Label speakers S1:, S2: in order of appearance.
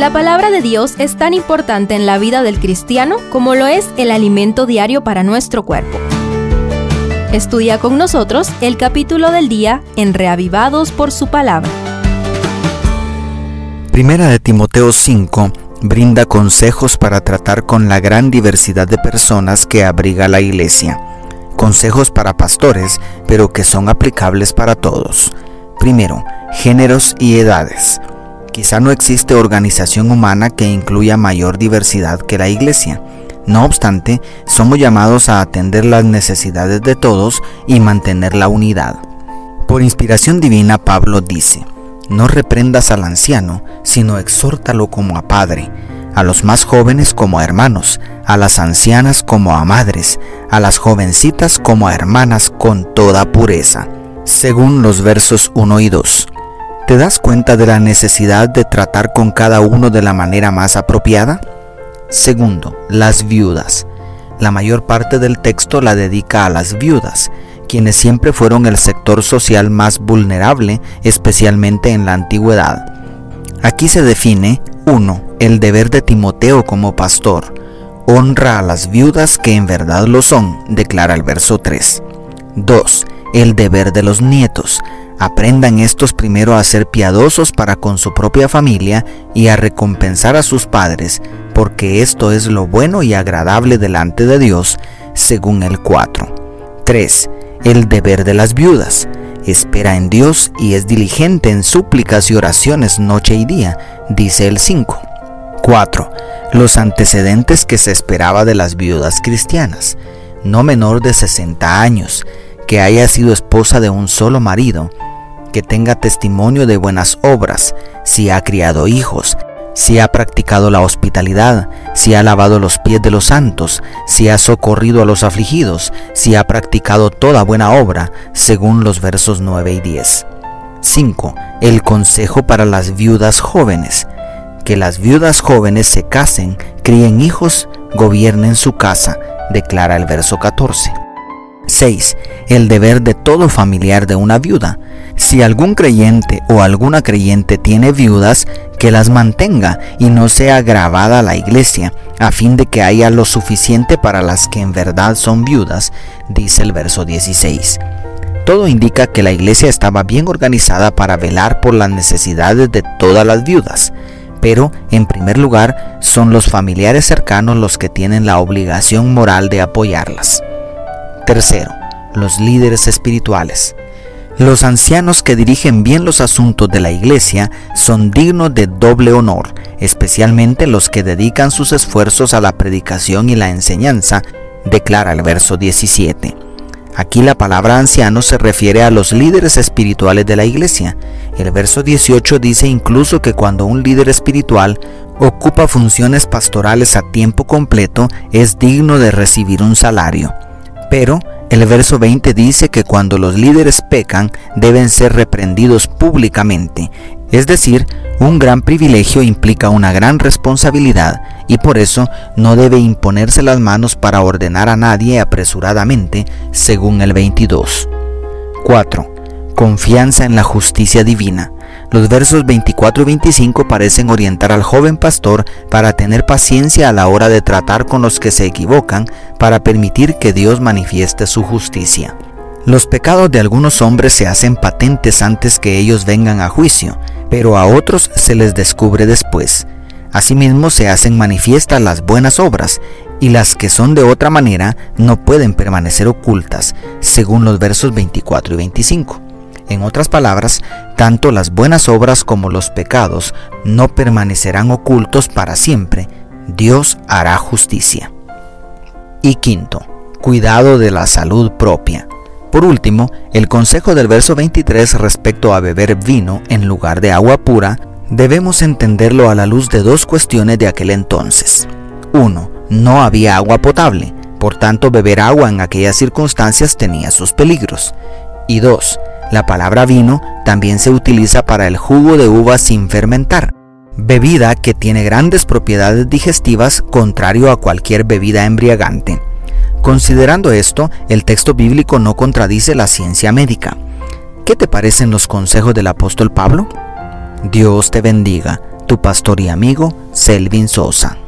S1: La palabra de Dios es tan importante en la vida del cristiano como lo es el alimento diario para nuestro cuerpo. Estudia con nosotros el capítulo del día en Reavivados por su palabra.
S2: Primera de Timoteo 5 brinda consejos para tratar con la gran diversidad de personas que abriga la iglesia. Consejos para pastores, pero que son aplicables para todos. Primero, géneros y edades. Quizá no existe organización humana que incluya mayor diversidad que la iglesia. No obstante, somos llamados a atender las necesidades de todos y mantener la unidad. Por inspiración divina, Pablo dice, no reprendas al anciano, sino exhórtalo como a padre, a los más jóvenes como a hermanos, a las ancianas como a madres, a las jovencitas como a hermanas con toda pureza. Según los versos 1 y 2. ¿Te das cuenta de la necesidad de tratar con cada uno de la manera más apropiada? Segundo, las viudas. La mayor parte del texto la dedica a las viudas, quienes siempre fueron el sector social más vulnerable, especialmente en la antigüedad. Aquí se define 1. El deber de Timoteo como pastor. Honra a las viudas que en verdad lo son, declara el verso 3. 2. El deber de los nietos. Aprendan estos primero a ser piadosos para con su propia familia y a recompensar a sus padres, porque esto es lo bueno y agradable delante de Dios, según el 4. 3. El deber de las viudas. Espera en Dios y es diligente en súplicas y oraciones noche y día, dice el 5. 4. Los antecedentes que se esperaba de las viudas cristianas. No menor de 60 años, que haya sido esposa de un solo marido, que tenga testimonio de buenas obras, si ha criado hijos, si ha practicado la hospitalidad, si ha lavado los pies de los santos, si ha socorrido a los afligidos, si ha practicado toda buena obra, según los versos 9 y 10. 5. El consejo para las viudas jóvenes. Que las viudas jóvenes se casen, críen hijos, gobiernen su casa, declara el verso 14. 6. El deber de todo familiar de una viuda. Si algún creyente o alguna creyente tiene viudas, que las mantenga y no sea grabada la iglesia, a fin de que haya lo suficiente para las que en verdad son viudas, dice el verso 16. Todo indica que la iglesia estaba bien organizada para velar por las necesidades de todas las viudas, pero en primer lugar son los familiares cercanos los que tienen la obligación moral de apoyarlas. Tercero, los líderes espirituales. Los ancianos que dirigen bien los asuntos de la iglesia son dignos de doble honor, especialmente los que dedican sus esfuerzos a la predicación y la enseñanza, declara el verso 17. Aquí la palabra anciano se refiere a los líderes espirituales de la iglesia. El verso 18 dice incluso que cuando un líder espiritual ocupa funciones pastorales a tiempo completo es digno de recibir un salario. Pero el verso 20 dice que cuando los líderes pecan deben ser reprendidos públicamente, es decir, un gran privilegio implica una gran responsabilidad y por eso no debe imponerse las manos para ordenar a nadie apresuradamente, según el 22. 4. Confianza en la justicia divina. Los versos 24 y 25 parecen orientar al joven pastor para tener paciencia a la hora de tratar con los que se equivocan para permitir que Dios manifieste su justicia. Los pecados de algunos hombres se hacen patentes antes que ellos vengan a juicio, pero a otros se les descubre después. Asimismo se hacen manifiestas las buenas obras, y las que son de otra manera no pueden permanecer ocultas, según los versos 24 y 25. En otras palabras, tanto las buenas obras como los pecados no permanecerán ocultos para siempre. Dios hará justicia. Y quinto, cuidado de la salud propia. Por último, el consejo del verso 23 respecto a beber vino en lugar de agua pura, debemos entenderlo a la luz de dos cuestiones de aquel entonces. 1. No había agua potable, por tanto beber agua en aquellas circunstancias tenía sus peligros. Y 2. La palabra vino también se utiliza para el jugo de uva sin fermentar, bebida que tiene grandes propiedades digestivas contrario a cualquier bebida embriagante. Considerando esto, el texto bíblico no contradice la ciencia médica. ¿Qué te parecen los consejos del apóstol Pablo? Dios te bendiga tu pastor y amigo Selvin Sosa.